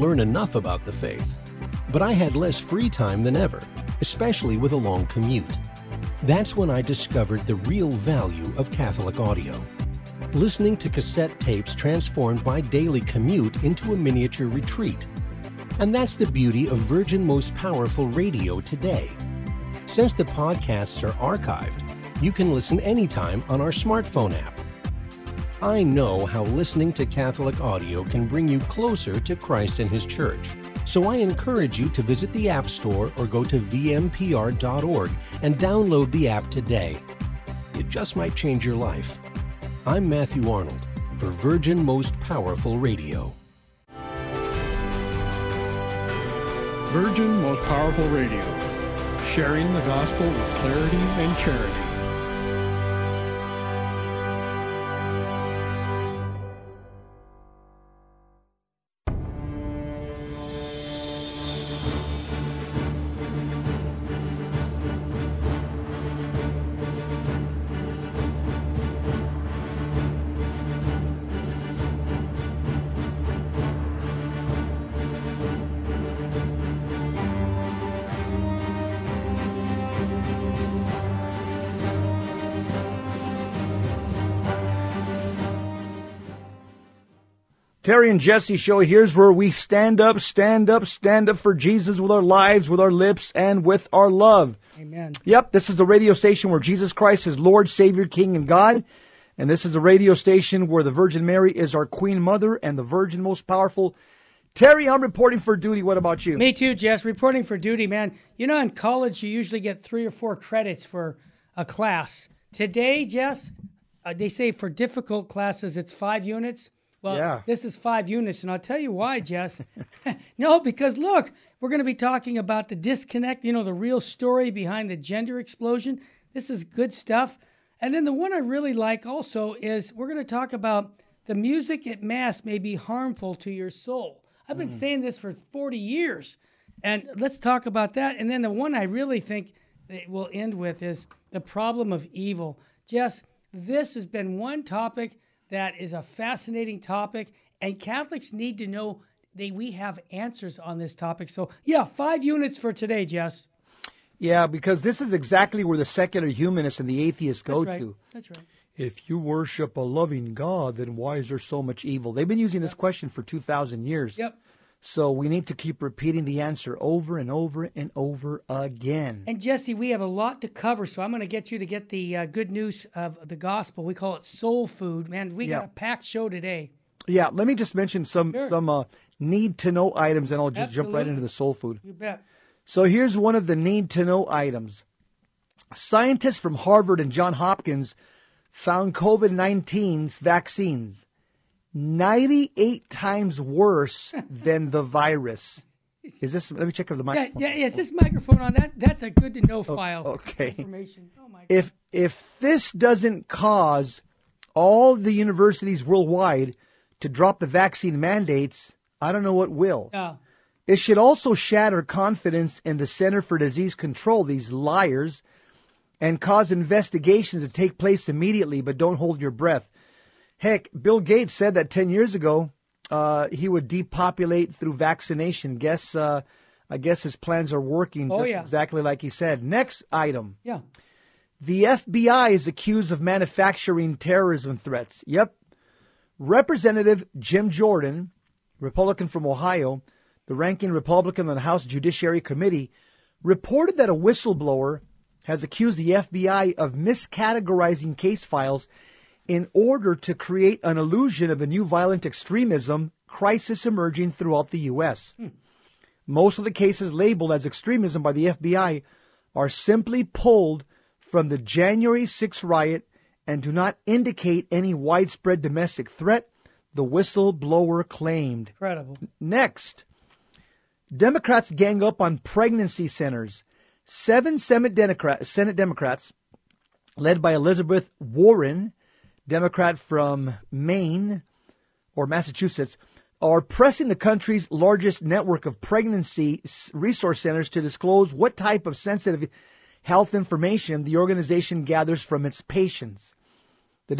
learn enough about the faith, but I had less free time than ever, especially with a long commute. That's when I discovered the real value of Catholic audio. Listening to cassette tapes transformed my daily commute into a miniature retreat. And that's the beauty of Virgin Most Powerful Radio today. Since the podcasts are archived, you can listen anytime on our smartphone app. I know how listening to Catholic audio can bring you closer to Christ and His Church. So I encourage you to visit the App Store or go to vmpr.org and download the app today. It just might change your life. I'm Matthew Arnold for Virgin Most Powerful Radio. Virgin Most Powerful Radio, sharing the gospel with clarity and charity. Terry and Jesse show. Here's where we stand up, stand up, stand up for Jesus with our lives, with our lips, and with our love. Amen. Yep, this is the radio station where Jesus Christ is Lord, Savior, King, and God. And this is the radio station where the Virgin Mary is our Queen Mother and the Virgin most powerful. Terry, I'm reporting for duty. What about you? Me too, Jess. Reporting for duty, man. You know, in college, you usually get three or four credits for a class. Today, Jess, uh, they say for difficult classes, it's five units. Well, Yeah. this is five units, and I'll tell you why, Jess. no, because look, we're going to be talking about the disconnect, you know, the real story behind the gender explosion. This is good stuff. And then the one I really like also is we're going to talk about the music at Mass may be harmful to your soul. I've been mm. saying this for 40 years. And let's talk about that. And then the one I really think that we'll end with is the problem of evil. Jess, this has been one topic that is a fascinating topic, and Catholics need to know that we have answers on this topic. So, yeah, five units for today, Jess. Yeah, because this is exactly where the secular humanists and the atheists go That's right. to. That's right. If you worship a loving God, then why is there so much evil? They've been using this question for 2,000 years. Yep. So we need to keep repeating the answer over and over and over again. And Jesse, we have a lot to cover, so I'm going to get you to get the uh, good news of the gospel. We call it soul food, man. We Yeah. got a packed show today. Yeah, let me just mention some Sure. some uh, need to know items, and I'll just jump right into the soul food. You bet. So here's one of the need to know items. Scientists from Harvard and John Hopkins found COVID 19's vaccines 98 times worse than the virus. Is this, let me check if the microphone. yeah, is oh. this microphone on that? That's a good to know oh, file. okay. Information. Oh my. God. If, if this doesn't cause all the universities worldwide to drop the vaccine mandates, I don't know what will. Yeah. It should also shatter confidence in the Center for Disease Control, these liars, and cause investigations to take place immediately, but don't hold your breath. Heck, Bill Gates said that 10 years ago uh, he would depopulate through vaccination. Guess, uh, I guess his plans are working Oh, just yeah. exactly like he said. Next item. Yeah. The FBI is accused of manufacturing terrorism threats. Yep. Representative Jim Jordan, Republican from Ohio, the ranking Republican on the House Judiciary Committee, reported that a whistleblower has accused the FBI of miscategorizing case files in order to create an illusion of a new violent extremism crisis emerging throughout the U.S. Hmm. Most of the cases labeled as extremism by the FBI are simply pulled from the January 6 riot and do not indicate any widespread domestic threat, the whistleblower claimed. Incredible. Next, Democrats gang up on pregnancy centers. Seven Senate, Democrat, Senate Democrats, led by Elizabeth Warren, Democrat from Maine or Massachusetts, are pressing the country's largest network of pregnancy resource centers to disclose what type of sensitive health information the organization gathers from its patients. The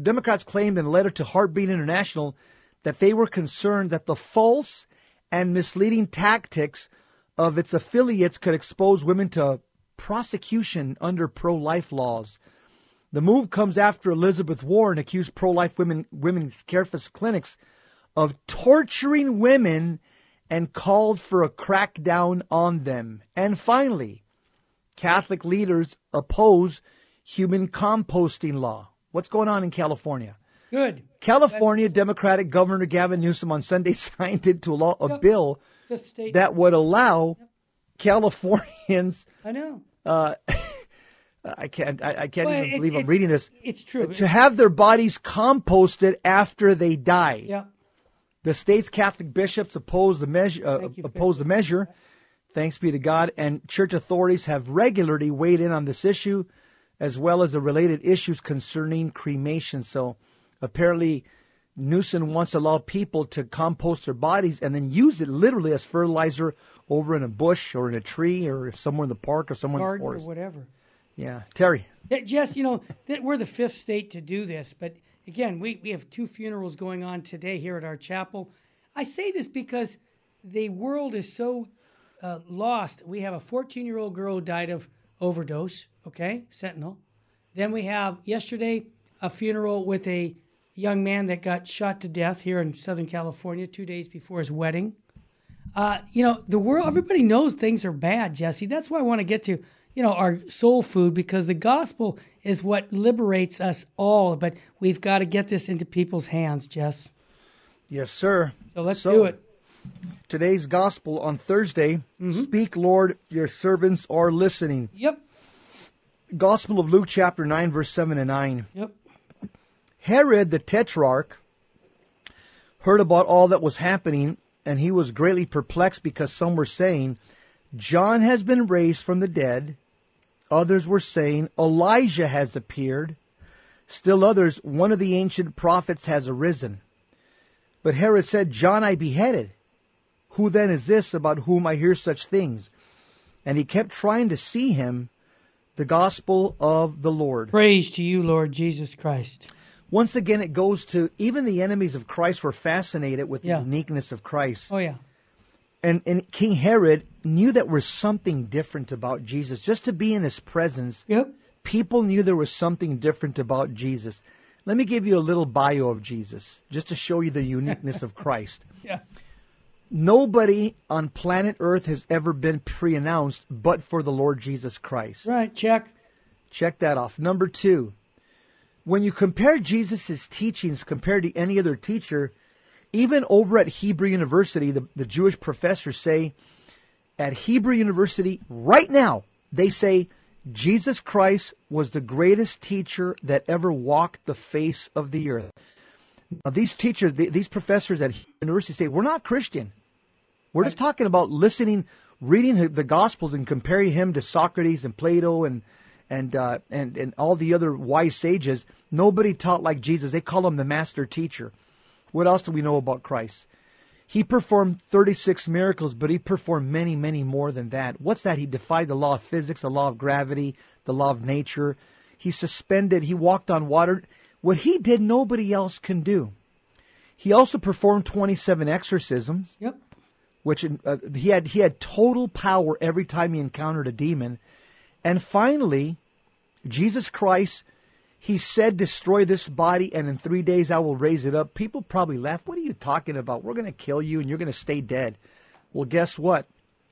Democrats claimed in a letter to Heartbeat International that they were concerned that the false and misleading tactics of its affiliates could expose women to prosecution under pro life laws. The move comes after Elizabeth Warren accused pro life women, women's care clinics of torturing women and called for a crackdown on them. And finally, Catholic leaders oppose human composting law. What's going on in California? Good. California Democratic Governor Gavin Newsom on Sunday signed into law a yep. bill that would allow yep. Californians. I know. Uh, I can't. I, I can't well, even believe I'm reading this. It's true. To have their bodies composted after they die. Yeah. The state's Catholic bishops oppose the measure. Uh, oppose the measure. Thanks be to God. And church authorities have regularly weighed in on this issue, as well as the related issues concerning cremation. So apparently, Newsom wants to allow people to compost their bodies and then use it literally as fertilizer over in a bush or in a tree or somewhere in the park or somewhere Garden in the forest. or whatever. Yeah, Terry. Jess, you know we're the fifth state to do this, but again, we, we have two funerals going on today here at our chapel. I say this because the world is so uh, lost. We have a 14 year old girl who died of overdose, okay, fentanyl. Then we have yesterday a funeral with a young man that got shot to death here in Southern California two days before his wedding. Uh, you know, the world, everybody knows things are bad, Jesse. That's why I want to get to, you know, our soul food because the gospel is what liberates us all. But we've got to get this into people's hands, Jess. Yes, sir. So let's so, do it. Today's gospel on Thursday mm-hmm. Speak, Lord, your servants are listening. Yep. Gospel of Luke, chapter 9, verse 7 and 9. Yep. Herod the Tetrarch heard about all that was happening, and he was greatly perplexed because some were saying, John has been raised from the dead. Others were saying, Elijah has appeared. Still others, one of the ancient prophets has arisen. But Herod said, John I beheaded. Who then is this about whom I hear such things? And he kept trying to see him, the gospel of the Lord. Praise to you, Lord Jesus Christ. Once again, it goes to even the enemies of Christ were fascinated with the yeah. uniqueness of Christ. Oh, yeah. And, and King Herod knew that there was something different about Jesus. Just to be in his presence, yep. people knew there was something different about Jesus. Let me give you a little bio of Jesus, just to show you the uniqueness of Christ. Yeah. Nobody on planet Earth has ever been pre announced but for the Lord Jesus Christ. Right, check. Check that off. Number two, when you compare Jesus' teachings compared to any other teacher, even over at Hebrew University, the, the Jewish professors say at Hebrew University right now, they say Jesus Christ was the greatest teacher that ever walked the face of the earth. Now, these teachers, these professors at university say, we're not Christian. We're just talking about listening, reading the, the Gospels and comparing him to Socrates and Plato and and uh, and and all the other wise sages. Nobody taught like Jesus. They call him the master teacher. What else do we know about Christ? He performed 36 miracles, but he performed many, many more than that. What's that? He defied the law of physics, the law of gravity, the law of nature. He suspended, he walked on water. What he did, nobody else can do. He also performed 27 exorcisms. Yep. Which uh, he had he had total power every time he encountered a demon. And finally, Jesus Christ he said, Destroy this body, and in three days I will raise it up. People probably laugh. What are you talking about? We're going to kill you, and you're going to stay dead. Well, guess what?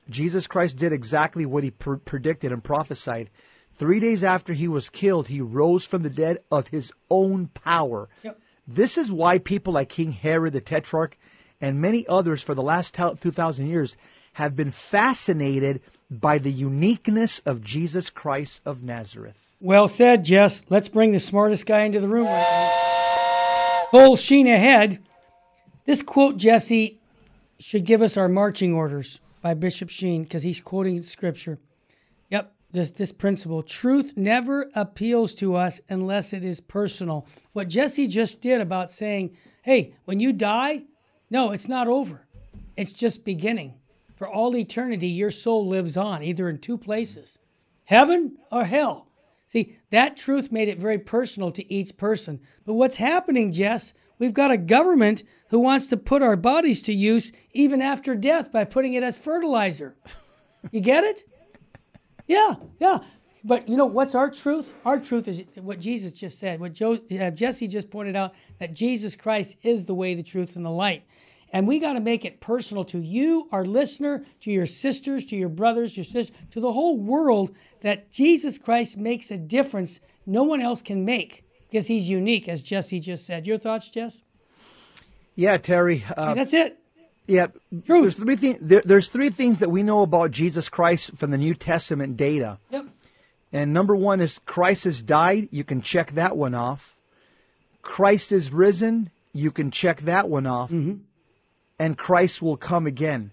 Jesus Christ did exactly what he pr- predicted and prophesied. Three days after he was killed, he rose from the dead of his own power. Yep. This is why people like King Herod the Tetrarch and many others for the last 2,000 years have been fascinated by the uniqueness of Jesus Christ of Nazareth. Well said, Jess. Let's bring the smartest guy into the room right now. Full sheen ahead. This quote, Jesse, should give us our marching orders by Bishop Sheen because he's quoting scripture. Yep, this, this principle. Truth never appeals to us unless it is personal. What Jesse just did about saying, hey, when you die, no, it's not over. It's just beginning. For all eternity, your soul lives on, either in two places heaven or hell. See, that truth made it very personal to each person. But what's happening, Jess, We've got a government who wants to put our bodies to use even after death by putting it as fertilizer. You get it? Yeah, yeah. But you know what's our truth? Our truth is what Jesus just said. What Joe, uh, Jesse just pointed out that Jesus Christ is the way, the truth, and the light. And we got to make it personal to you, our listener, to your sisters, to your brothers, your sisters, to the whole world that Jesus Christ makes a difference no one else can make because he's unique, as Jesse just said. Your thoughts, Jess? Yeah, Terry. Uh, that's it. Yeah, there's three things. There, there's three things that we know about Jesus Christ from the New Testament data. Yep. And number one is Christ has died. You can check that one off. Christ is risen. You can check that one off. Mm-hmm. And Christ will come again.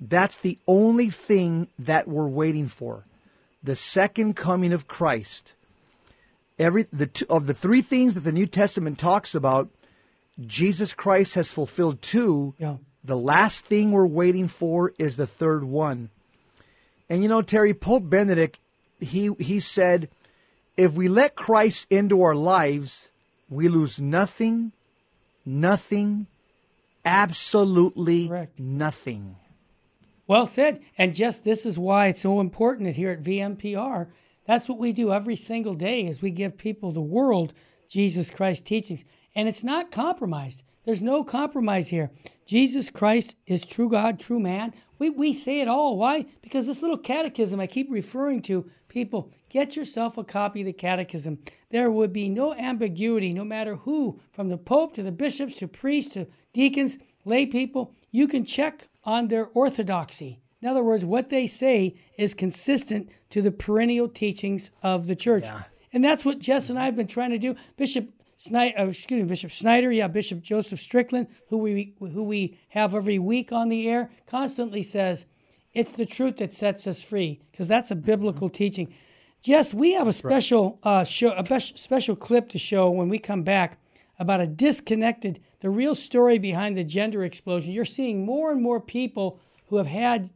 That's the only thing that we're waiting for. The second coming of Christ. Every the two, of the three things that the New Testament talks about, Jesus Christ has fulfilled two. Yeah. The last thing we're waiting for is the third one. And you know, Terry, Pope Benedict he he said, if we let Christ into our lives, we lose nothing, nothing, absolutely Correct. nothing. Well said. And just this is why it's so important here at VMPR. That's what we do every single day is we give people the world Jesus Christ teachings. And it's not compromised. There's no compromise here. Jesus Christ is true God, true man. We, we say it all. Why? Because this little catechism I keep referring to, people, get yourself a copy of the catechism. There would be no ambiguity, no matter who, from the Pope to the bishops to priests to deacons, lay people, you can check on their orthodoxy. In other words, what they say is consistent to the perennial teachings of the church. Yeah. And that's what Jess and I have been trying to do. Bishop Snyder, uh, excuse me, Bishop Snyder, yeah, Bishop Joseph Strickland, who we who we have every week on the air, constantly says it's the truth that sets us free because that's a biblical teaching. Jess, we have a special uh, show, a special clip to show when we come back about a disconnected, the real story behind the gender explosion. You're seeing more and more people who have had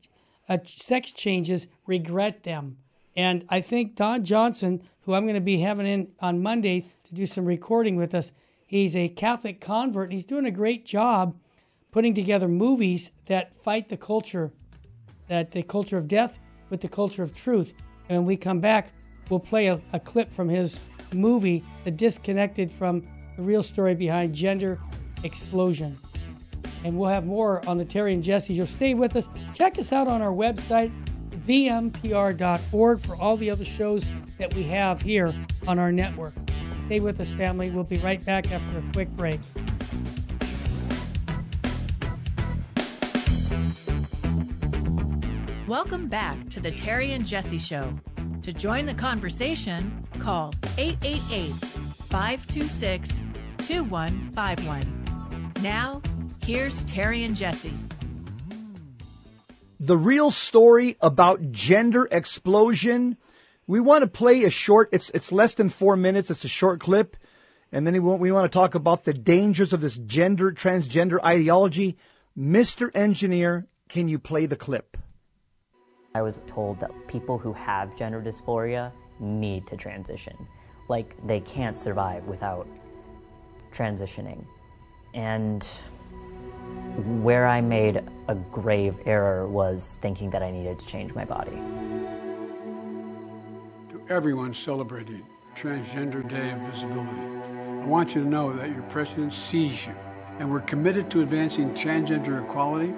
uh, sex changes regret them, and I think Don Johnson, who I'm going to be having in on Monday to do some recording with us. He's a Catholic convert. And he's doing a great job putting together movies that fight the culture, that the culture of death with the culture of truth. And when we come back, we'll play a, a clip from his movie, The Dysconnected from the real story behind gender explosion. And we'll have more on the Terry and Jesse show. Stay with us. Check us out on our website, vmpr.org, for all the other shows that we have here on our network. Stay with us, family. We'll be right back after a quick break. Welcome back to the Terry and Jesse Show. To join the conversation, call 888 526 2151. Now, here's Terry and Jesse. The real story about gender explosion. We want to play a short. It's it's less than four minutes. It's a short clip, and then we want, we want to talk about the dangers of this gender transgender ideology. Mister Engineer, can you play the clip? I was told that people who have gender dysphoria need to transition. Like they can't survive without transitioning. And where I made a grave error was thinking that I needed to change my body. To everyone celebrating Transgender Day of Visibility, I want you to know that your president sees you, and we're committed to advancing transgender equality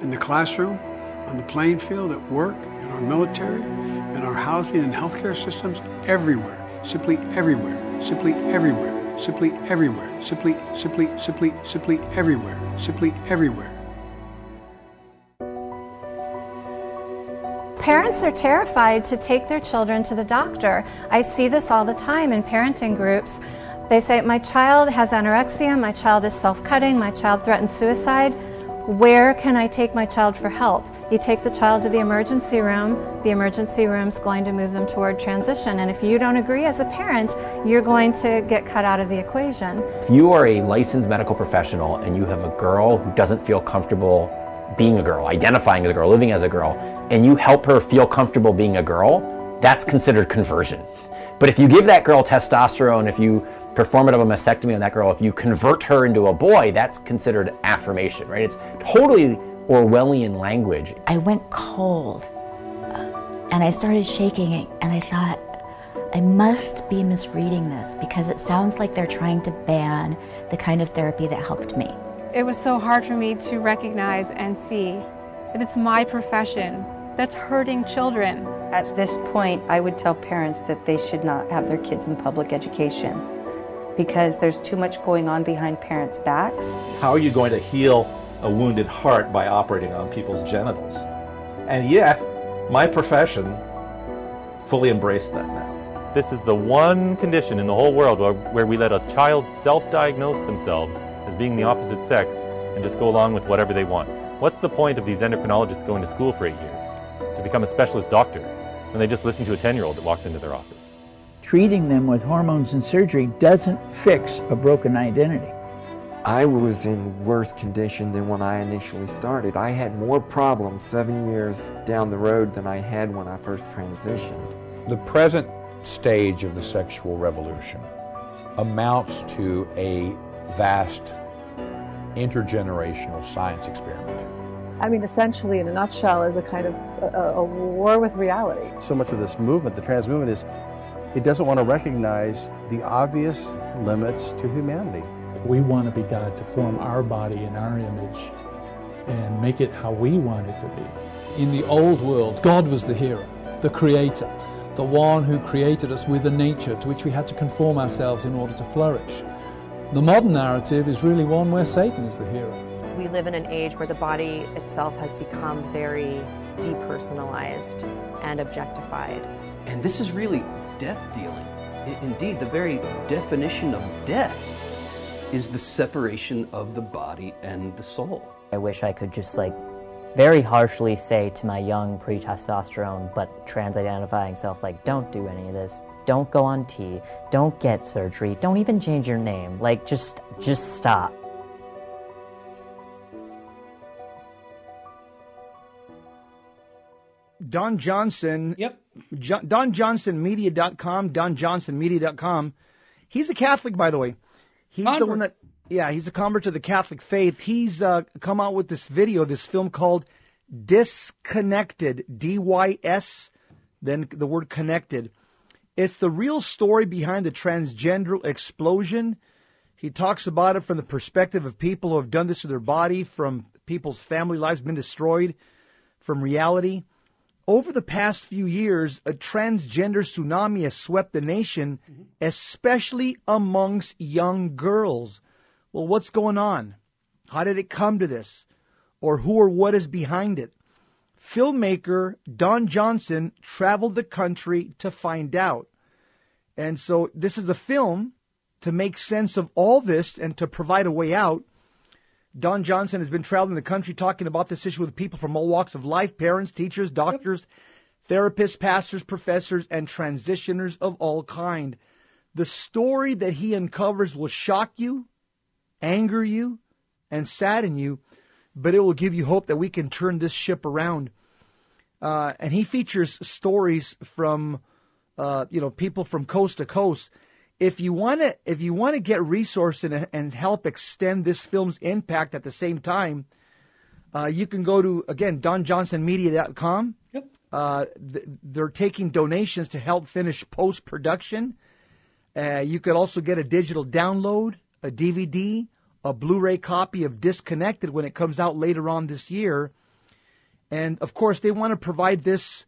in the classroom, on the playing field, at work, in our military, in our housing and healthcare systems, everywhere, simply everywhere, simply everywhere, simply everywhere, simply, simply, simply, simply everywhere, simply everywhere. Parents are terrified to take their children to the doctor. I see this all the time in parenting groups. They say, My child has anorexia, my child is self cutting, my child threatens suicide. Where can I take my child for help? You take the child to the emergency room, the emergency room's going to move them toward transition. And if you don't agree as a parent, you're going to get cut out of the equation. If you are a licensed medical professional and you have a girl who doesn't feel comfortable being a girl, identifying as a girl, living as a girl, and you help her feel comfortable being a girl, that's considered conversion. But if you give that girl testosterone, if you perform a mastectomy on that girl, if you convert her into a boy, that's considered affirmation, right? It's totally Orwellian language. I went cold uh, and I started shaking and I thought, I must be misreading this because it sounds like they're trying to ban the kind of therapy that helped me. It was so hard for me to recognize and see that it's my profession that's hurting children. At this point, I would tell parents that they should not have their kids in public education because there's too much going on behind parents' backs. How are you going to heal a wounded heart by operating on people's genitals? And yet, my profession fully embraced that now. This is the one condition in the whole world where, where we let a child self diagnose themselves as being the opposite sex and just go along with whatever they want. What's the point of these endocrinologists going to school for eight years to become a specialist doctor when they just listen to a 10 year old that walks into their office? Treating them with hormones and surgery doesn't fix a broken identity. I was in worse condition than when I initially started. I had more problems seven years down the road than I had when I first transitioned. The present stage of the sexual revolution amounts to a vast intergenerational science experiment. I mean, essentially, in a nutshell, is a kind of a, a, war with reality. So much of this movement, the trans movement, is it doesn't want to recognize the obvious limits to humanity. We want to be God to form our body in our image and make it how we want it to be. In the old world, God was the hero, the creator, the one who created us with a nature to which we had to conform ourselves in order to flourish. The modern narrative is really one where Satan is the hero. We live in an age where the body itself has become very depersonalized and objectified. And this is really death dealing. Indeed, the very definition of death is the separation of the body and the soul. I wish I could just like very harshly say to my young pre testosterone but trans identifying self, like, don't do any of this. Don't go on T. Don't get surgery. Don't even change your name. Like, just, just stop. Don Johnson. Yep. Jo- DonJohnsonMedia.com. DonJohnsonMedia.com. He's a Catholic, by the way. He's Convert. the one that, yeah, he's a convert to the Catholic faith. He's uh, come out with this video, this film called Dysconnected, D Y S, then the word connected. It's the real story behind the transgender explosion. He talks about it from the perspective of people who have done this to their body, from people's family lives been destroyed, from reality. Over the past few years, a transgender tsunami has swept the nation, especially amongst young girls. Well, what's going on? How did it come to this? Or who or what is behind it? Filmmaker Don Johnson traveled the country to find out. And so this is a film to make sense of all this and to provide a way out. Don Johnson has been traveling the country talking about this issue with people from all walks of life parents, teachers, doctors, therapists, pastors, professors, and transitioners of all kind. The story that he uncovers will shock you, anger you, and sadden you, but it will give you hope that we can turn this ship around. Uh, and he features stories from, uh, you know, people from coast to coast if you want to if you want to get resources and, and, help extend this film's impact at the same time uh, you can go to again donjohnsonmedia.com yep. Uh, th- they're taking donations to help finish post-production. Uh, you could also get a digital download a dvd a blu-ray copy of Dysconnected when it comes out later on this year. And of course they want to provide this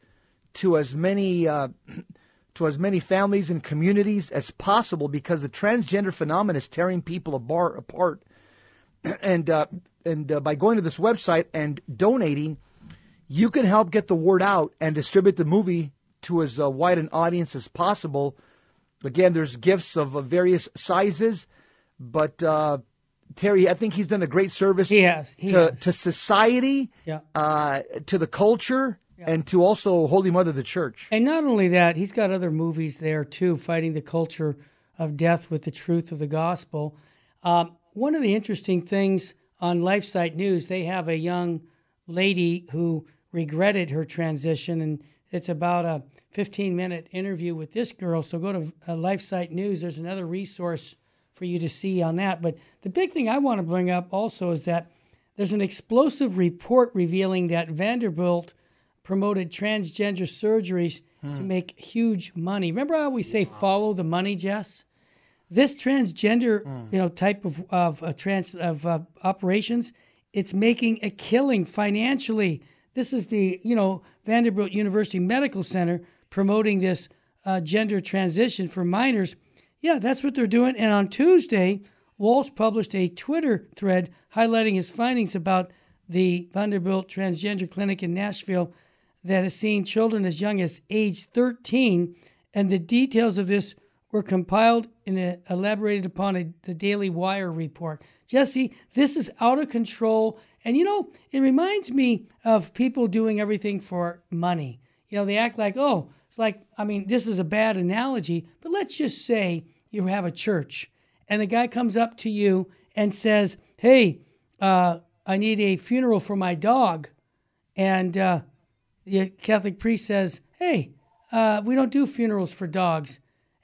to as many uh, to as many families and communities as possible because the transgender phenomenon is tearing people apart. And uh, and uh, by going to this website and donating, you can help get the word out and distribute the movie to as uh, wide an audience as possible. Again, there's gifts of various sizes, but uh, Terry, I think he's done a great service. He has he to has. to society, yeah. Uh, to the culture and to also Holy Mother the Church. And not only that, he's got other movies there too, fighting the culture of death with the truth of the gospel. Um, one of the interesting things on LifeSite News, they have a young lady who regretted her transition and It's about a 15 minute interview with this girl. So go to uh, LifeSite News. There's another resource for you to see on that. But the big thing I want to bring up also is that there's an explosive report revealing that Vanderbilt promoted transgender surgeries to Hmm. make huge money. Remember how we say follow the money, Jess? This transgender, you know, type of of uh, trans of uh, operations, it's making a killing financially. This is the you know Vanderbilt University Medical Center promoting this uh, gender transition for minors. Yeah, that's what they're doing. And on Tuesday, Walsh published a Twitter thread highlighting his findings about the Vanderbilt Transgender Clinic in Nashville that has seen children as young as age 13, and the details of this were compiled and uh, elaborated upon a, the Daily Wire report. Jesse, this is out of control, and you know it reminds me of people doing everything for money. You know, they act like, oh, it's like I mean, this is a bad analogy, but let's just say you have a church, and the guy comes up to you and says, "Hey, uh, I need a funeral for my dog," and uh, the Catholic priest says, "Hey, uh, we don't do funerals for dogs."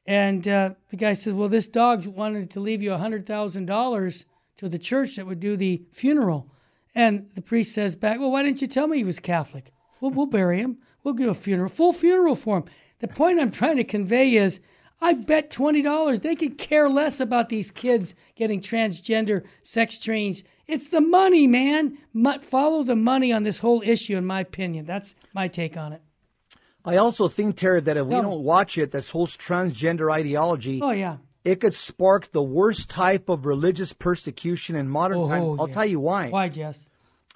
And uh, the guy says, "Well, this dog wanted to leave you hundred thousand dollars to the church that would do the funeral." And the priest says back, "Well, why didn't you tell me he was Catholic? We'll, we'll bury him. We'll give a funeral, full funeral for him." The point I'm trying to convey is, I bet twenty dollars they could care less about these kids getting transgender sex trains. It's the money, man. Follow the money on this whole issue, in my opinion. That's my take on it. I also think, Terry, that if we don't watch it, this whole transgender ideology, Oh yeah. it could spark the worst type of religious persecution in modern Oh, times. I'll yeah. tell you why. Why, Jess?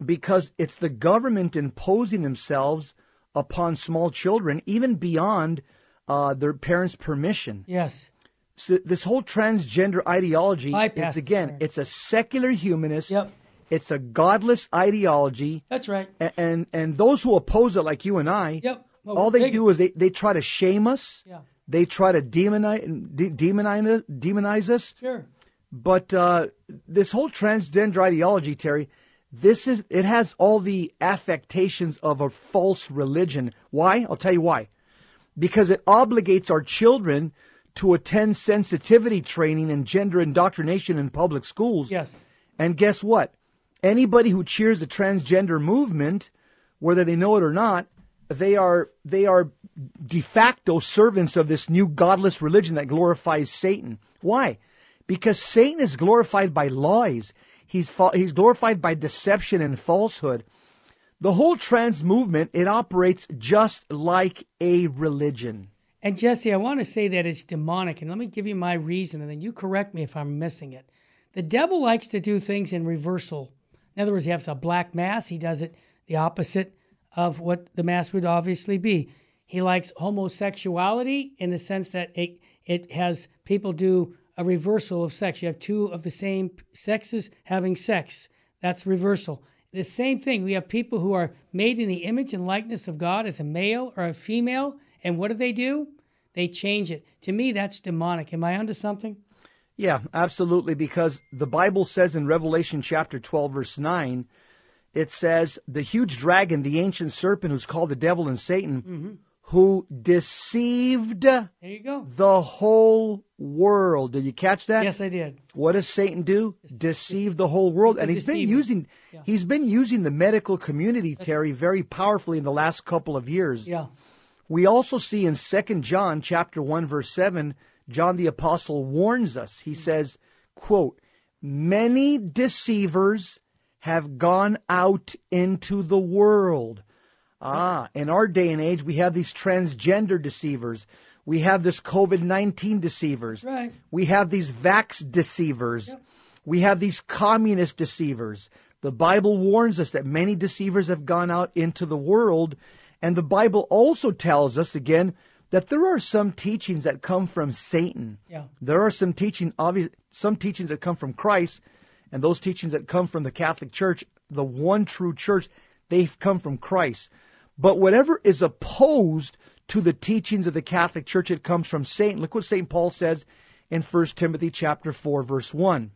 Because it's the government imposing themselves upon small children, even beyond uh, their parents' permission. Yes. So this whole transgender ideology is again, it's a secular humanist. Yep. It's a godless ideology. That's right. And, and and those who oppose it, like you and I, Yep. Well, all they big- do is they, they try to shame us. Yeah. They try to demonize de- demonize demonize us. Sure. But uh, this whole transgender ideology, Terry, this is it has all the affectations of a false religion. Why? I'll tell you why. Because it obligates our children to attend sensitivity training and gender indoctrination in public schools. Yes. And guess what? Anybody who cheers the transgender movement, whether they know it or not, they are they are de facto servants of this new godless religion that glorifies Satan. Why? Because Satan is glorified by lies. He's fa- he's glorified by deception and falsehood. The whole trans movement it operates just like a religion. And Jesse, I want to say that it's demonic, and let me give you my reason, and then you correct me if I'm missing it. The devil likes to do things in reversal. In other words, he has a black mass, he does it the opposite of what the mass would obviously be. He likes homosexuality in the sense that it, it has people do a reversal of sex. You have two of the same sexes having sex. That's reversal. The same thing. We have people who are made in the image and likeness of God as a male or a female, and what do they do? They change it. To me, that's demonic. Am I onto something? Yeah, absolutely. Because the Bible says in Revelation chapter 12, verse 9, it says, The huge dragon, the ancient serpent who's called the devil and Satan, Mhm. who deceived There you go. the whole world. Did you catch that? Yes, I did. What does Satan do? Deceive the whole world. He's and he's been deceiver. using he's been using the medical community, Terry, very powerfully in the last couple of years. Yeah. We also see in 2 John chapter 1 verse 7, John the apostle warns us. He says, quote, "Many deceivers have gone out into the world." Ah, in our day and age, we have these transgender deceivers. We have this COVID 19 deceivers. Right. We have these vax deceivers. We have these communist deceivers. The Bible warns us that many deceivers have gone out into the world. And the Bible also tells us, again, that there are some teachings that come from Satan. Yeah. There are some teaching, obvious, some teachings that come from Christ, and those teachings that come from the Catholic Church, the one true church, they've come from Christ. But whatever is opposed to the teachings of the Catholic Church, it comes from Satan. Look what St. Paul says in 1 Timothy chapter 4, verse 1.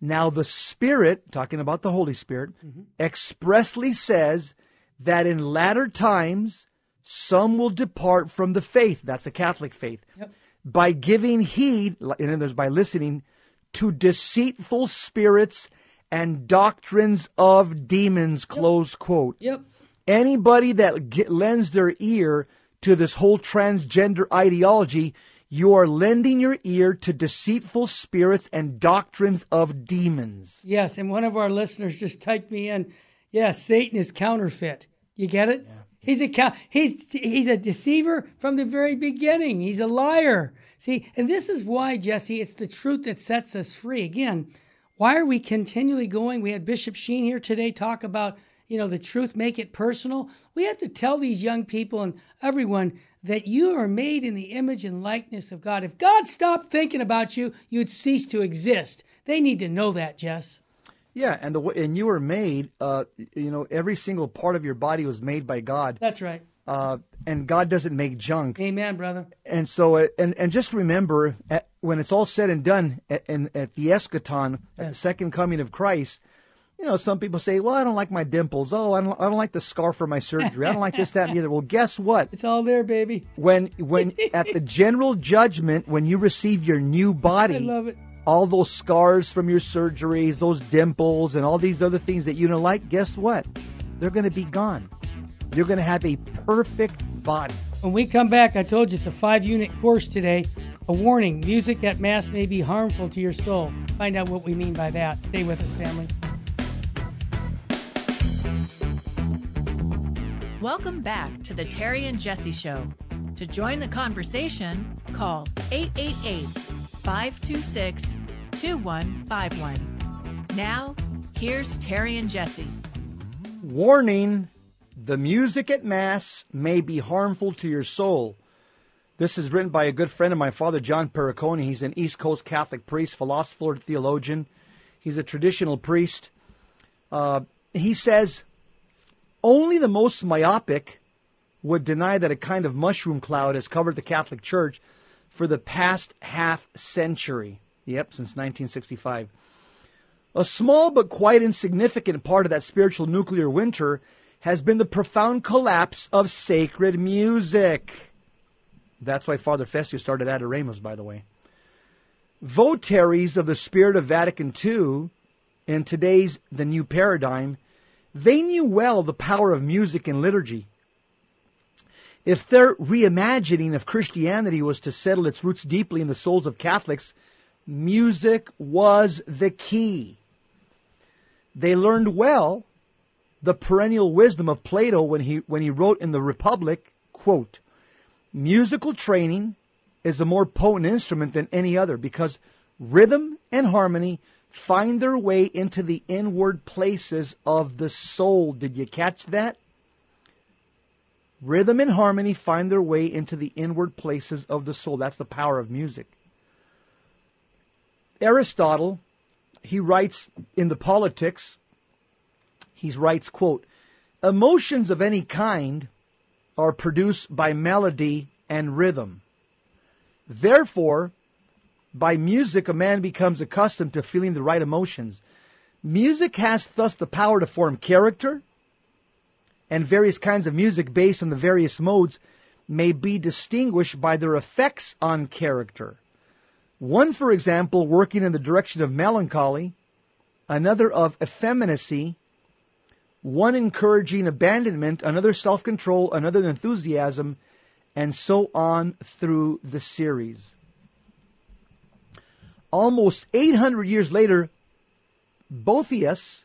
Now the Spirit, talking about the Holy Spirit, mm-hmm. expressly says that in latter times some will depart from the faith. That's the Catholic faith. Yep. By giving heed, and then there's by listening to deceitful spirits and doctrines of demons. Close quote. Yep. Anybody that get, lends their ear to this whole transgender ideology, you are lending your ear to deceitful spirits and doctrines of demons. Yes, and one of our listeners just typed me in. Yes, Satan is counterfeit. You get it? He's a. He's he's a deceiver from the very beginning. He's a liar. See, and this is why Jesse. It's the truth that sets us free. Again, why are we continually going? We had Bishop Sheen here today talk about you know the truth, make it personal. We have to tell these young people and everyone that you are made in the image and likeness of God. If God stopped thinking about you, you'd cease to exist. They need to know that, Jess. Yeah, and the and you were made. Uh, you know, every single part of your body was made by God. That's right. Uh, and God doesn't make junk. Amen, brother. And so, uh, and and just remember, at, when it's all said and done, at, in, at the eschaton, at the second coming of Christ, you know, some people say, "Well, I don't like my dimples. Oh, I don't, I don't like the scar for my surgery. I don't like this, that, and the other." Well, guess what? It's all there, baby. When when at the general judgment, when you receive your new body, I love it. All those scars from your surgeries, those dimples, and all these other things that you don't like, guess what? They're going to be gone. You're going to have a perfect body. When we come back, I told you it's a five unit course today. A warning music at Mass may be harmful to your soul. Find out what we mean by that. Stay with us, family. Welcome back to the Terry and Jesse Show. To join the conversation, call 888 526 2151. Now, here's Terry and Jesse. Warning the music at Mass may be harmful to your soul. This is written by a good friend of my father, John Perricone. He's an East Coast Catholic priest, philosopher, theologian. He's a traditional priest. Uh, he says only the most myopic would deny that a kind of mushroom cloud has covered the Catholic Church for the past half century. Yep, since 1965. A small but quite insignificant part of that spiritual nuclear winter has been the profound collapse of sacred music. That's why Father Fessio started Adoremus, by the way. Votaries of the spirit of Vatican II in today's The New Paradigm, they knew well the power of music and liturgy. If their reimagining of Christianity was to settle its roots deeply in the souls of Catholics, music was the key. They learned well the perennial wisdom of Plato when he when he wrote in the Republic, quote, musical training is a more potent instrument than any other because rhythm and harmony find their way into the inward places of the soul. Did you catch that? Rhythm and harmony find their way into the inward places of the soul. That's the power of music. Aristotle, he writes in the Politics, he writes, quote, emotions of any kind are produced by melody and rhythm. Therefore, by music, a man becomes accustomed to feeling the right emotions. Music has thus the power to form character, and various kinds of music based on the various modes may be distinguished by their effects on character. One, for example, working in the direction of melancholy, another of effeminacy, one encouraging abandonment, another self control, another enthusiasm, and so on through the series. Almost 800 years later, Boethius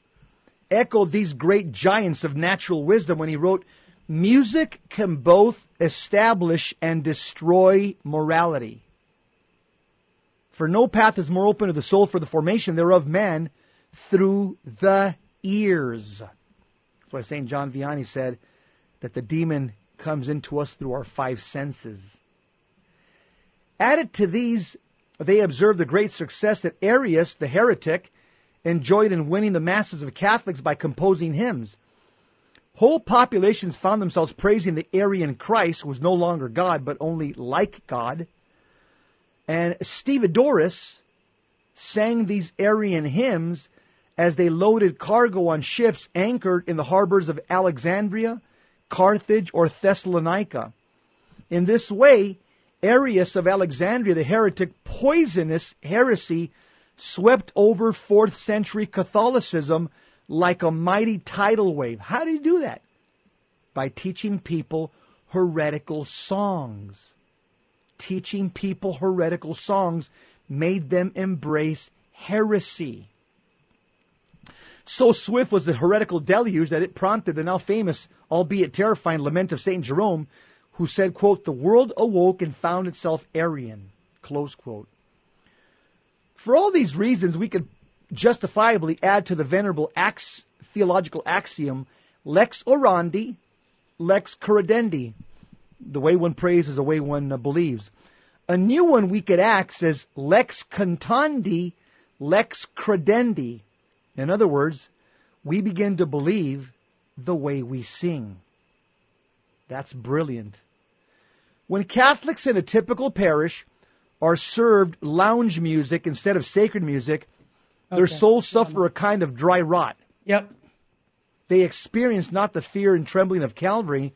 echoed these great giants of natural wisdom when he wrote, Music can both establish and destroy morality. For no path is more open to the soul for the formation thereof man through the ears. That's why St. John Vianney said that the demon comes into us through our five senses. Added to these, they observed the great success that Arius, the heretic, enjoyed in winning the masses of Catholics by composing hymns. Whole populations found themselves praising the Arian Christ, who was no longer God, but only like God. And Stevedores sang these Arian hymns as they loaded cargo on ships anchored in the harbors of Alexandria, Carthage, or Thessalonica. In this way, Arius of Alexandria, the heretic, poisonous heresy, swept over 4th century Catholicism like a mighty tidal wave. How did he do that? By teaching people heretical songs. Teaching people heretical songs made them embrace heresy. So swift was the heretical deluge that it prompted the now famous, albeit terrifying, lament of St. Jerome, who said, quote, the world awoke and found itself Arian, close quote. For all these reasons, we could justifiably add to the venerable ax- theological axiom, lex orandi, lex credendi. The way one prays is the way one uh, believes. A new one we could act says lex cantandi, lex credendi. In other words, we begin to believe the way we sing. That's brilliant. When Catholics in a typical parish are served lounge music instead of sacred music, their souls suffer a kind of dry rot. Yep. They experience not the fear and trembling of Calvary,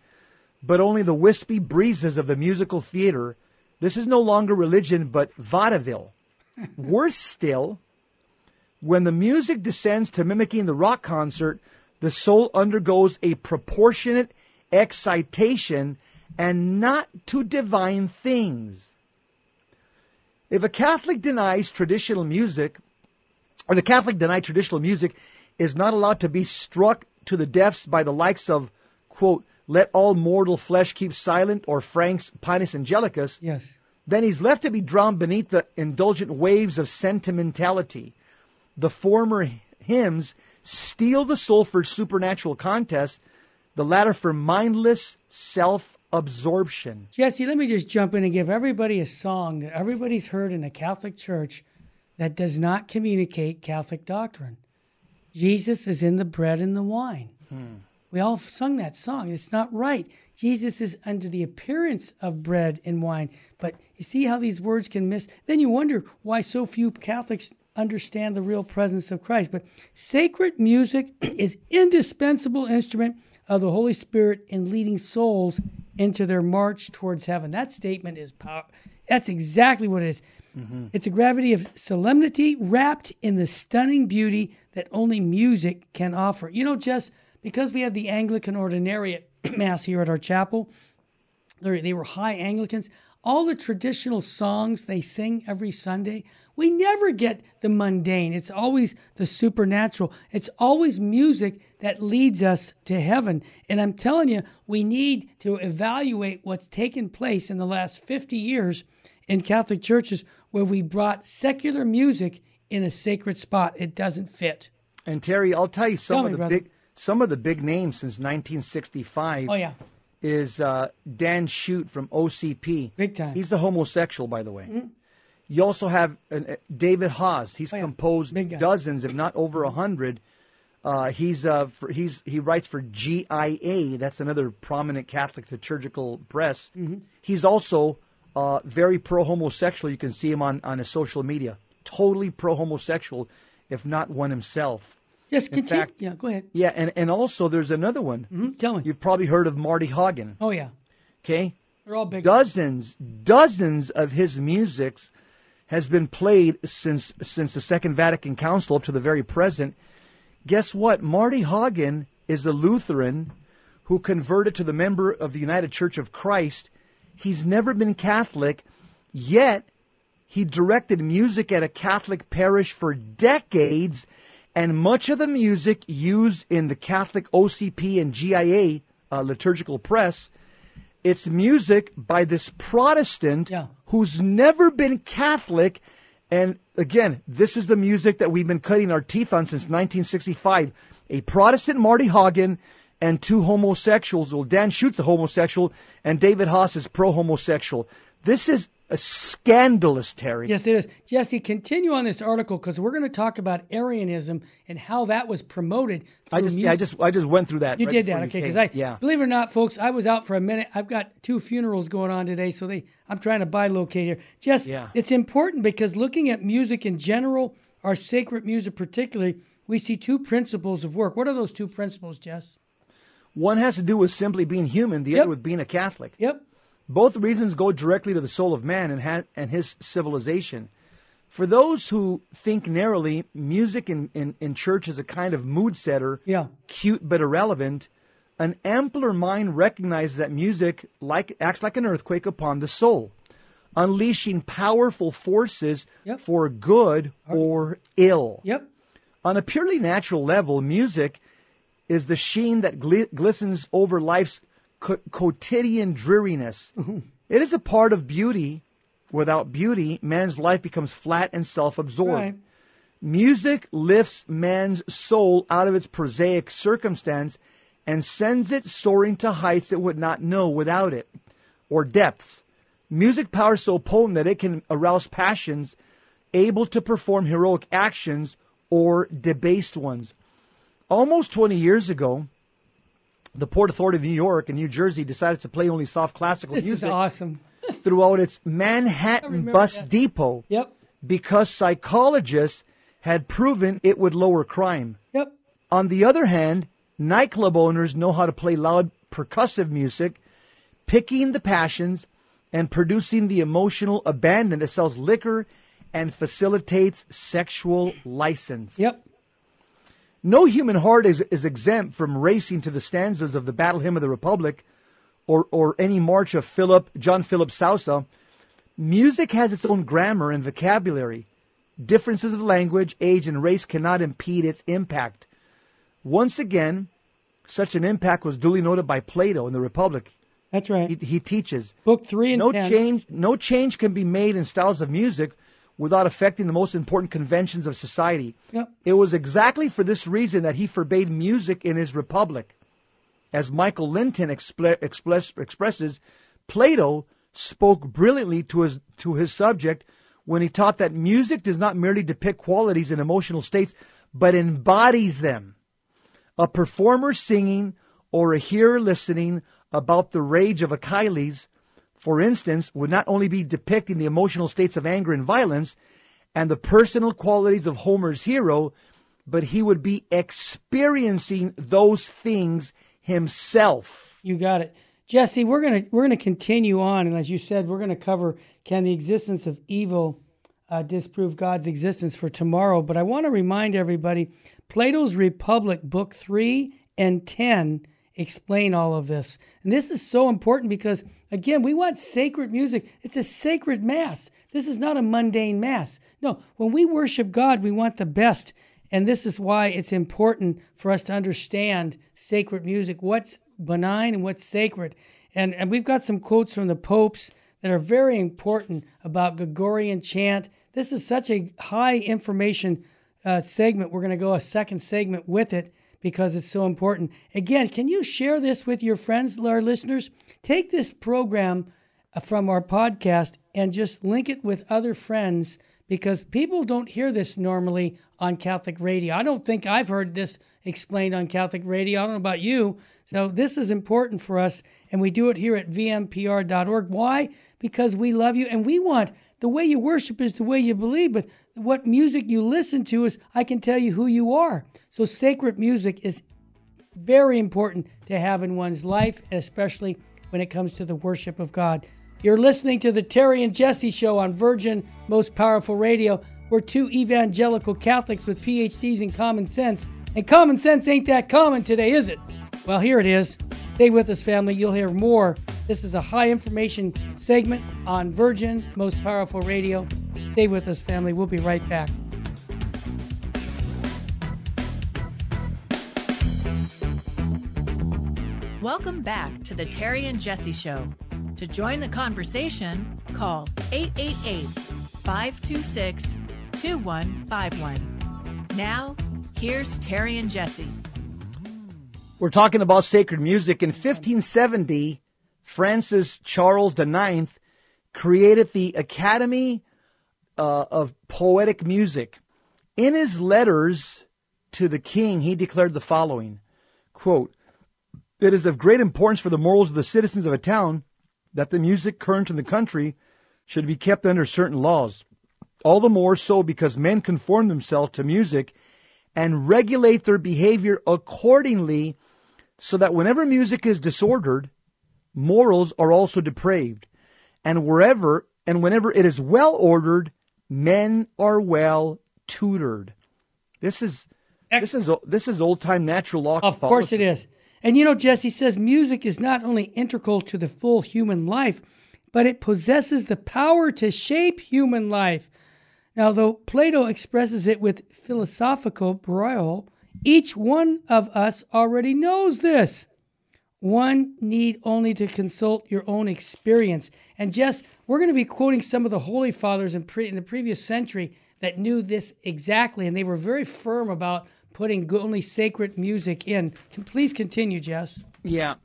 but only the wispy breezes of the musical theater. This is no longer religion, but vaudeville. Worse still, when the music descends to mimicking the rock concert, the soul undergoes a proportionate excitation and not to divine things. If a Catholic denies traditional music, or the Catholic denied traditional music is not allowed to be struck to the depths by the likes of, quote, let all mortal flesh keep silent or Franck's Panis Angelicus, Yes. then he's left to be drowned beneath the indulgent waves of sentimentality. The former hymns steal the soul for supernatural contest, the latter for mindless self absorption. Jesse, let me just jump in and give everybody a song that everybody's heard in a Catholic church that does not communicate Catholic doctrine. Jesus is in the bread and the wine. Hmm. We all sung that song. It's not right. Jesus is under the appearance of bread and wine. But you see how these words can miss. Then you wonder why so few Catholics understand the real presence of Christ. But sacred music is indispensable instrument of the Holy Spirit in leading souls into their march towards heaven. That statement is power. That's exactly what it is. Mm-hmm. It's a gravity of solemnity wrapped in the stunning beauty that only music can offer. You know, Jess, because we have the Anglican Ordinariate Mass here at our chapel, they were high Anglicans. All the traditional songs they sing every Sunday, we never get the mundane. It's always the supernatural. It's always music that leads us to heaven. And I'm telling you, we need to evaluate what's taken place in the last 50 years in Catholic churches where we brought secular music in a sacred spot. It doesn't fit. And Terry, I'll tell you some Tell of me, the brother. big some of the big names since 1965. Oh, yeah. is uh, Dan Schutte from OCP. Big time. He's the homosexual, by the way. Mhm. You also have uh, David Haas. Oh, He's composed dozens, if not over a hundred. Uh, he's uh, for, he's he writes for GIA. That's another prominent Catholic liturgical press. Mhm. He's also uh, very pro homosexual. You can see him on on his social media. Totally pro homosexual, if not one himself. Yes, In continue. fact, yeah, go ahead. yeah, and, and also there's another one. Mm-hmm. Tell me. You've probably heard of Marty Haugen. Oh, yeah. Okay. They're all big. Dozens, dozens of his musics has been played since since the Second Vatican Council up to the very present. Guess what? Marty Haugen is a Lutheran who converted to the member of the United Church of Christ. He's never been Catholic, yet he directed music at a Catholic parish for decades, and much of the music used in the Catholic OCP and GIA uh, liturgical press, it's music by this Protestant who's never been Catholic. And again, this is the music that we've been cutting our teeth on since 1965. A Protestant Marty Haugen and two homosexuals. Well, Dan Schutte's a homosexual, and David Haas is pro homosexual. This is a scandalous, Terry. Yes, it is. Jesse, continue on this article because we're going to talk about Arianism and how that was promoted. I just, yeah, I just, I just went through that. You right did that, okay? Because. I, yeah. believe it or not, folks, I was out for a minute. I've got two funerals going on today, so they, I'm trying to bilocate here. Jess, Yeah. it's important because looking at music in general, our sacred music particularly, we see two principles of work. What are those two principles, Jess? One has to do with simply being human, the other with being a Catholic. Yep. Both reasons go directly to the soul of man and, ha- and his civilization. For those who think narrowly, music in, in, in church is a kind of mood setter, Yeah. cute but irrelevant. An ampler mind recognizes that music like acts like an earthquake upon the soul, unleashing powerful forces for good or ill. Yep. On a purely natural level, music is the sheen that gli- glistens over life's co- quotidian dreariness. Mm-hmm. It is a part of beauty. Without beauty, man's life becomes flat and self absorbed. Right. Music lifts man's soul out of its prosaic circumstance and sends it soaring to heights it would not know without it, or depths. Music power is so potent that it can arouse passions able to perform heroic actions or debased ones. Almost 20 years ago, the Port Authority of New York and New Jersey decided to play only soft classical This is music awesome. throughout its Manhattan bus that. depot Yep. because psychologists had proven it would lower crime. Yep. On the other hand, nightclub owners know how to play loud percussive music, picking the passions and producing the emotional abandon that sells liquor and facilitates sexual license. Yep. No human heart is, is exempt from racing to the stanzas of the Battle Hymn of the Republic or, or any march of Philip, John Philip Sousa. Music has its own grammar and vocabulary. Differences of language, age, and race cannot impede its impact. Once again, such an impact was duly noted by Plato in the Republic. That's right. He, he teaches Book three and no 10. change. No change can be made in styles of music without affecting the most important conventions of society. Yep. It was exactly for this reason that he forbade music in his Republic. As Michael Linton expre- express, expresses, Plato spoke brilliantly to his to his subject when he taught that music does not merely depict qualities and emotional states, but embodies them. A performer singing or a hearer listening about the rage of Achilles, for instance, would not only be depicting the emotional states of anger and violence and the personal qualities of Homer's hero, but he would be experiencing those things himself. You got it. Jesse, we're gonna we're gonna continue on, and as you said, we're gonna cover can the existence of evil uh, disprove God's existence for tomorrow. But I want to remind everybody, Plato's Republic, Book three and ten explain all of this, and this is so important because again, we want sacred music. It's a sacred mass. This is not a mundane mass. No, when we worship God, we want the best. And this is why it's important for us to understand sacred music, what's benign and what's sacred. And, and we've got some quotes from the popes that are very important about Gregorian chant. This is such a high information uh, segment. We're going to go a second segment with it because it's so important. Again, can you share this with your friends, our listeners? Take this program uh, from our podcast and just link it with other friends because people don't hear this normally on Catholic radio. I don't think I've heard this explained on Catholic radio. I don't know about you. So this is important for us, and we do it here at vmpr.org. Why? Because we love you and we want the way you worship is the way you believe, but what music you listen to is I can tell you who you are. So sacred music is very important to have in one's life, especially when it comes to the worship of God. You're listening to the Terry and Jesse Show on Virgin Most Powerful Radio. We're two evangelical Catholics with PhDs in common sense. And common sense ain't that common today, is it? Well, here it is. Stay with us, family. You'll hear more. This is a high information segment on Virgin Most Powerful Radio. Stay with us, family. We'll be right back. Welcome back to the Terry and Jesse Show. To join the conversation, call 888 526 2151. Now, here's Terry and Jesse. We're talking about sacred music. In 1570, France's Charles IX created the Academy uh, of Poetic Music. In his letters to the king, he declared the following quote, It is of great importance for the morals of the citizens of a town that the music current in the country should be kept under certain laws. All the more so because men conform themselves to music and regulate their behavior accordingly so that whenever music is disordered, morals are also depraved. And wherever and whenever it is well ordered, men are well tutored. This is this is this is old time natural law. Of course it is. And you know, Jesse says music is not only integral to the full human life, but it possesses the power to shape human life. Now, though Plato expresses it with philosophical broil, each one of us already knows this. One need only to consult your own experience. And Jess, we're going to be quoting some of the holy fathers in, pre- in the previous century that knew this exactly, and they were very firm about putting only sacred music in. Can please continue, Jess? Yeah.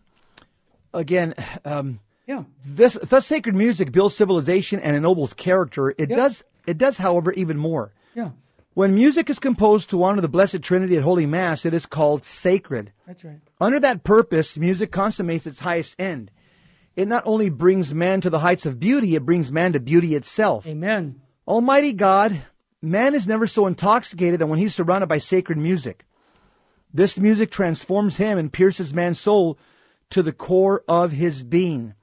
Again, um, yeah. This thus sacred music builds civilization and ennobles character. It Yep. does. It does, however, even more. Yeah. When music is composed to honor the Blessed Trinity at Holy Mass, it is called sacred. That's right. Under that purpose, music consummates its highest end. It not only brings man to the heights of beauty, it brings man to beauty itself. Amen. Almighty God, man is never so intoxicated than when he's surrounded by sacred music. This music transforms him and pierces man's soul to the core of his being.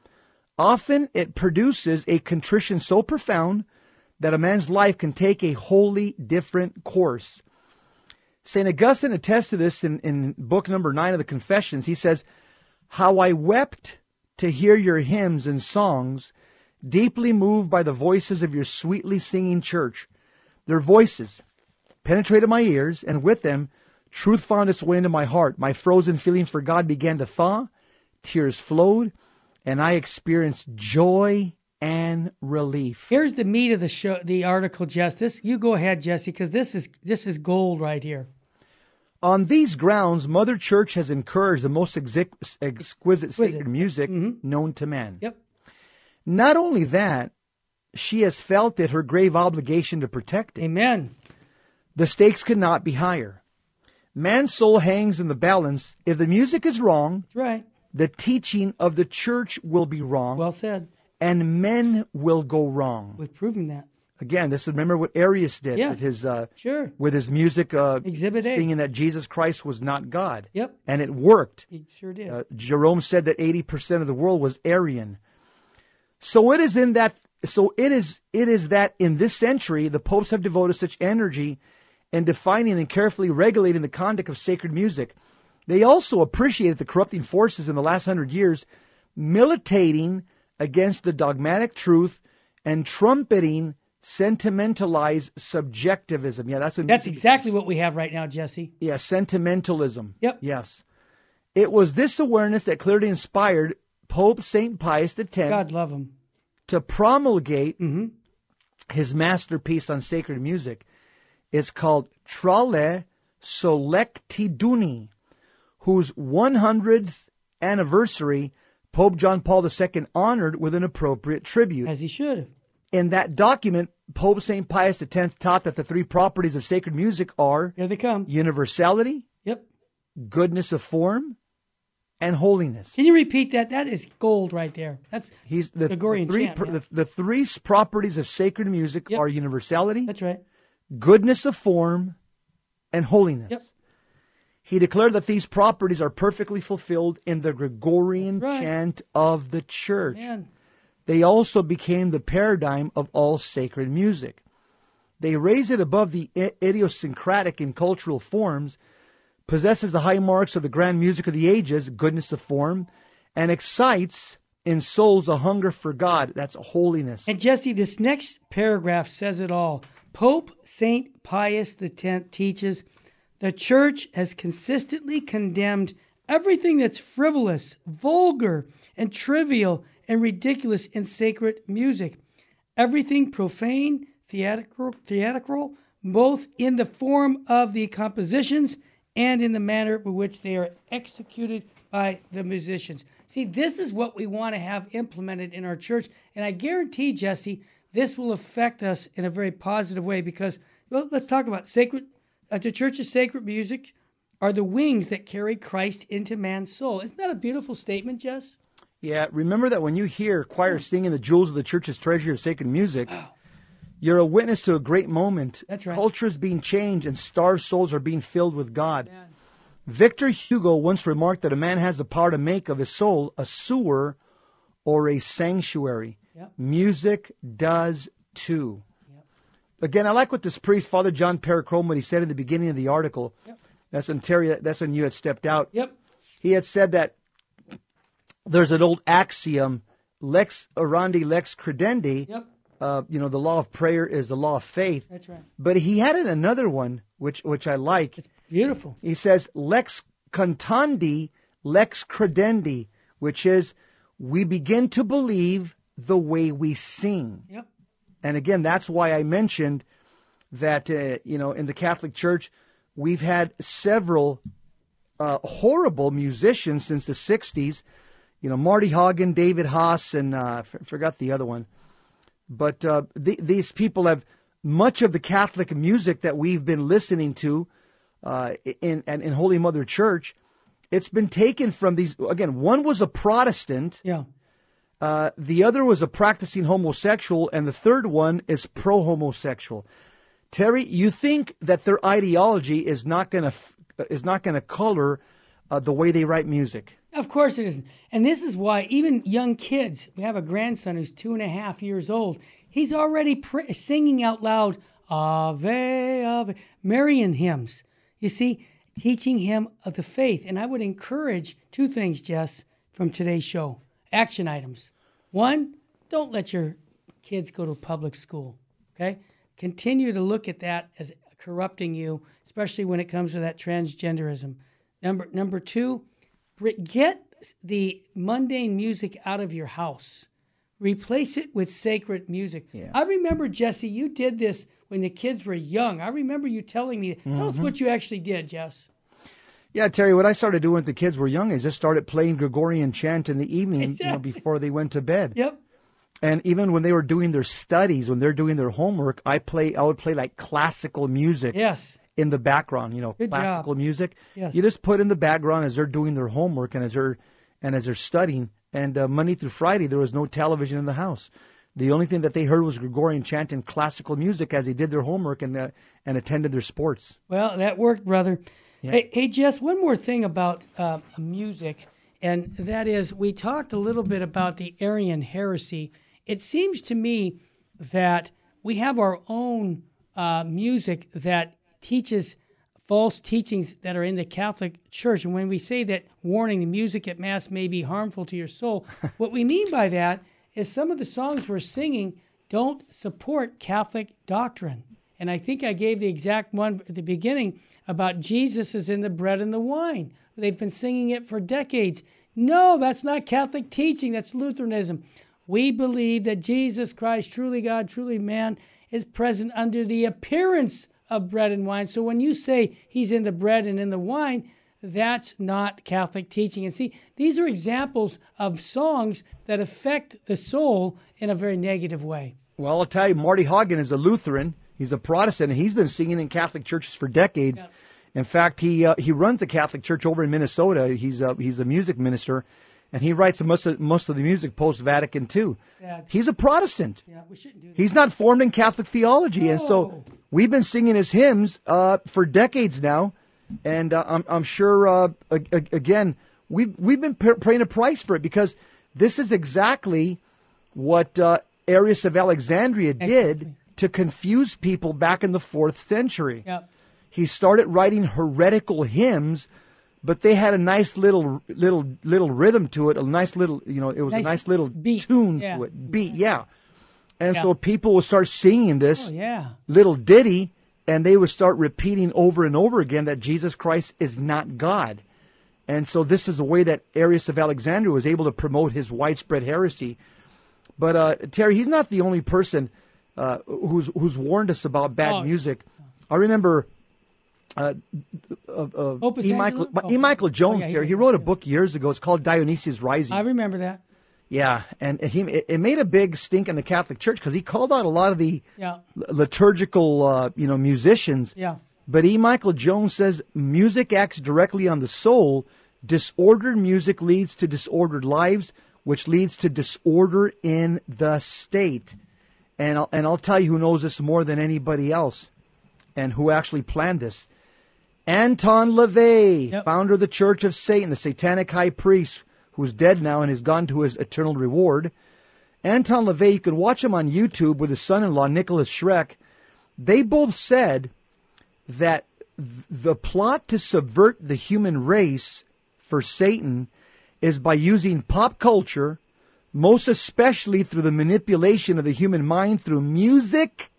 Often it produces a contrition so profound that a man's life can take a wholly different course. St. Augustine attests to this in, in book number nine of the Confessions. He says, How I wept to hear your hymns and songs, deeply moved by the voices of your sweetly singing church. Their voices penetrated my ears, and with them, truth found its way into my heart. My frozen feeling for God began to thaw, tears flowed, and I experienced joy and relief. Here's the meat of the show, the article, Jess. This you go ahead, Jesse, because this is this is gold right here. On these grounds, Mother Church has encouraged the most exquisite, exquisite sacred music mm-hmm. known to man. Yep. Not only that, she has felt it her grave obligation to protect it. Amen. The stakes cannot be higher. Man's soul hangs in the balance. If the music is wrong, That's right. the teaching of the church will be wrong. Well said. And men will go wrong. With proving that. Again, this is remember what Arius did with his uh, Sure. with his music uh, Exhibit A. singing that Jesus Christ was not God. Yep. And it worked. He sure did. Uh, Jerome said that 80% of the world was Arian. So it is in that so it is it is that in this century the popes have devoted such energy in defining and carefully regulating the conduct of sacred music. They also appreciated the corrupting forces in the last hundred years militating against the dogmatic truth and trumpeting sentimentalized subjectivism. Yeah, that's what That's exactly what we have right now, Jesse. yeah, sentimentalism. Yep. Yes. It was this awareness that clearly inspired Pope St. Pius X God love him. to promulgate Mm-hmm. his masterpiece on sacred music. It's called Trale Solectitudini, whose 100th anniversary Pope John Paul II honored with an appropriate tribute. As he should. In that document, Pope St. Pius X taught that the three properties of sacred music are Here they come. universality, Yep. goodness of form, and holiness. Can you repeat that? That is gold right there. That's He's the, Gregorian the three chant, pr- yeah. the, the three properties of sacred music are universality, That's right. goodness of form, and holiness. Yep. He declared that these properties are perfectly fulfilled in the Gregorian Right. chant of the church. Man. They also became the paradigm of all sacred music. They raise it above the idiosyncratic and cultural forms, possesses the high marks of the grand music of the ages, goodness of form, and excites in souls a hunger for God. That's holiness. And Jesse, this next paragraph says it all. Pope St. Pius X teaches the church has consistently condemned everything that's frivolous, vulgar, and trivial and ridiculous in sacred music. Everything profane, theatrical, theatrical, both in the form of the compositions and in the manner in which they are executed by the musicians. See, this is what we want to have implemented in our church. And I guarantee, Jesse, this will affect us in a very positive way because, well, let's talk about sacred, uh, the church's sacred music are the wings that carry Christ into man's soul. Isn't that a beautiful statement, Jess? Yeah, remember that when you hear choir singing the jewels of the church's treasure of sacred music, you're a witness to a great moment. That's right. Culture is being changed and starved souls are being filled with God. Victor Hugo once remarked that a man has the power to make of his soul a sewer or a sanctuary. Yep. Music does too. Again, I like what this priest, Father John Perricone, what he said in the beginning of the article. That's when Terry. That's when you had stepped out. Yep. He had said that there's an old axiom, lex orandi, lex credendi. Yep. Uh, you know, the law of prayer is the law of faith. That's right. But he had another one, which which I like. It's beautiful. He says lex contandi, lex credendi, which is we begin to believe the way we sing. Yep. And again, that's why I mentioned that uh, you know in the Catholic Church we've had several uh, horrible musicians since the '60s. You know, Marty Haugen, David Haas, and uh, f- forgot the other one. But uh, th- these people have much of the Catholic music that we've been listening to uh, in, in in Holy Mother Church. It's been taken from these. Again, one was a Protestant. Yeah. Uh, the other was a practicing homosexual, and the third one is pro homosexual. Terry, you think that their ideology is not going to f- is not going to color uh, the way they write music? Of course it isn't. And this is why even young kids, we have a grandson who's two and a half years old. He's already pr- singing out loud Ave, Ave, Marian hymns. You see, teaching him of the faith. And I would encourage two things, Jess, from today's show action items. One, don't let your kids go to public school. Okay? Continue to look at that as corrupting you, especially when it comes to that transgenderism. Number number two, get the mundane music out of your house. Replace it with sacred music. I remember Jesse, you did this when the kids were young. I remember you telling me. Tell us Mhm. what you actually did, Jess. Yeah, Terry, what I started doing when the kids were young is just started playing Gregorian chant in the evening, you know, before they went to bed. Yep. And even when they were doing their studies, when they're doing their homework, I play. I would play like classical music. Yes. In the background, you know, Good job. classical music. Yes. You just put in the background as they're doing their homework and as they're and as they're studying. And uh, Monday through Friday, there was no television in the house. The only thing that they heard was Gregorian chant and classical music as they did their homework and uh, and attended their sports. Well, that worked, brother. Hey, hey, Jess, one more thing about uh, music, and that is we talked a little bit about the Arian heresy. It seems to me that we have our own uh, music that teaches false teachings that are in the Catholic Church. And when we say that warning, the music at Mass may be harmful to your soul, what we mean by that is some of the songs we're singing don't support Catholic doctrine. And I think I gave the exact one at the beginning about Jesus is in the bread and the wine. They've been singing it for decades. No, that's not Catholic teaching, that's Lutheranism. We believe that Jesus Christ, truly God, truly man, is present under the appearance of bread and wine. So when you say he's in the bread and in the wine, that's not Catholic teaching. And see, these are examples of songs that affect the soul in a very negative way. Well, I'll tell you, Marty Haugen is a Lutheran. He's a Protestant, and he's been singing in Catholic churches for decades. In fact, he uh, he runs a Catholic church over in Minnesota. He's a, he's a music minister, and he writes most of, most of the music post Vatican II. Yeah. He's a Protestant. Yeah, we shouldn't do that. He's not formed in Catholic theology, and so we've been singing his hymns uh, for decades now, and uh, I'm I'm sure uh, a- a- again we've we've been paying a price for it because this is exactly what uh, Arius of Alexandria did to confuse people back in the fourth century. Yep. He started writing heretical hymns. But they had a nice little, little, little rhythm to it. A nice little, you know, it was Nice a nice little tune yeah. to it, beat, yeah. And Yeah. so people would start singing this Oh, yeah. little ditty, and they would start repeating over and over again that Jesus Christ is not God. And so this is the way that Arius of Alexandria was able to promote his widespread heresy. But uh, Terry, he's not the only person uh, who's who's warned us about bad Oh. music. I remember uh, uh, uh, E. Michael, Angelo? E. Michael Jones. Oh, yeah, Terry, he- wrote a book years ago. It's called Dionysius Rising. I remember that. Yeah, and he it it made a big stink in the Catholic Church because he called out a lot of the Yeah. liturgical, uh, you know, musicians. Yeah. But E. Michael Jones says music acts directly on the soul. Disordered music leads to disordered lives, which leads to disorder in the state. And I'll, and I'll tell you who knows this more than anybody else, and who actually planned this. Anton LaVey, founder of the Church of Satan, the satanic high priest who's dead now and has gone to his eternal reward. Anton LaVey, you can watch him on YouTube with his son in law, Nicholas Schreck. They both said that th- the plot to subvert the human race for Satan is by using pop culture, most especially through the manipulation of the human mind through music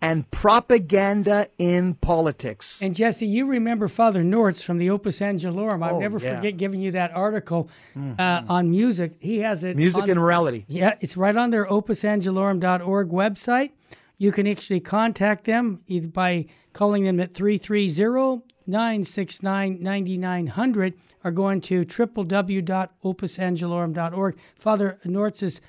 and propaganda in politics. And Jesse, you remember Father Nortz from the Opus Angelorum. I'll Oh, never yeah. forget giving you that article Mhm. uh, on music. He has it. Music on- and morality. Yeah, it's right on their opusangelorum.org website. You can actually contact them either by calling them at 330 969 9900 or going to www.opusangelorum.org. Father Nortz's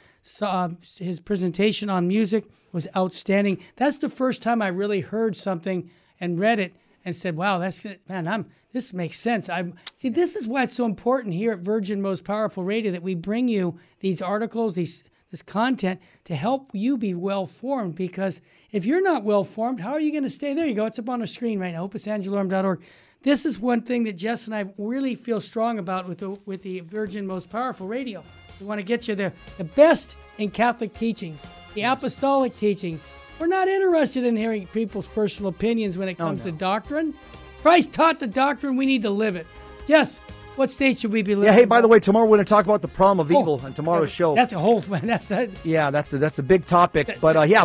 uh, his presentation on music was outstanding. That's the first time I really heard something and read it and said, "Wow, that's man, I'm this makes sense." I see. This is why it's so important here at Virgin Most Powerful Radio that we bring you these articles, these this content to help you be well formed. Because if you're not well formed, how are you going to stay? There you go. It's up on the screen right now. OpusAngelorum.org. This is one thing that Jess and I really feel strong about with the with the Virgin Most Powerful Radio. We want to get you the the best in Catholic teachings, the apostolic teachings. We're not interested in hearing people's personal opinions when it Oh, comes to doctrine. Christ taught the doctrine. We need to live it. Yes. What state should we be living? Yeah, hey, by the way, tomorrow we're going to talk about the problem of Oh, evil on tomorrow's show. That's a whole. Man. That's that. Yeah, that's a, that's a big topic. But uh, yeah,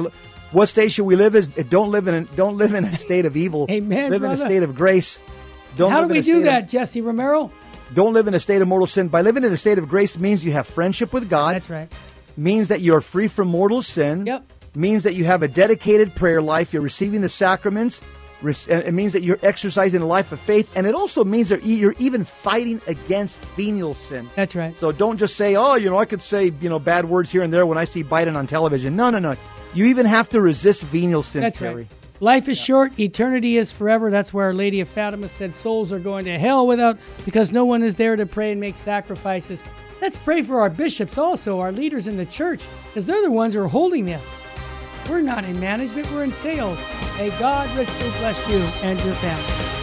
what state should we live is don't live in a, don't live in a state of evil. Amen, Live in a state of grace. Don't How do we do state of- that, Jesse Romero? don't live in a state of mortal sin. By living in a state of grace means you have friendship with God. That's right. Means that you're free from mortal sin. Yep. Means that you have a dedicated prayer life. You're receiving the sacraments. Uh, It means that you're exercising a life of faith, and it also means that you're even fighting against venial sin. That's right. So don't just say, "Oh, you know, I could say you know bad words here and there when I see Biden on television." No, no, no. You even have to resist venial sin, That's Terry. right. Life is short, eternity is forever. That's where Our Lady of Fatima said souls are going to hell without because no one is there to pray and make sacrifices. Let's pray for our bishops also, our leaders in the church, because they're the ones who are holding this. We're not in management, we're in sales. May God richly bless you and your family.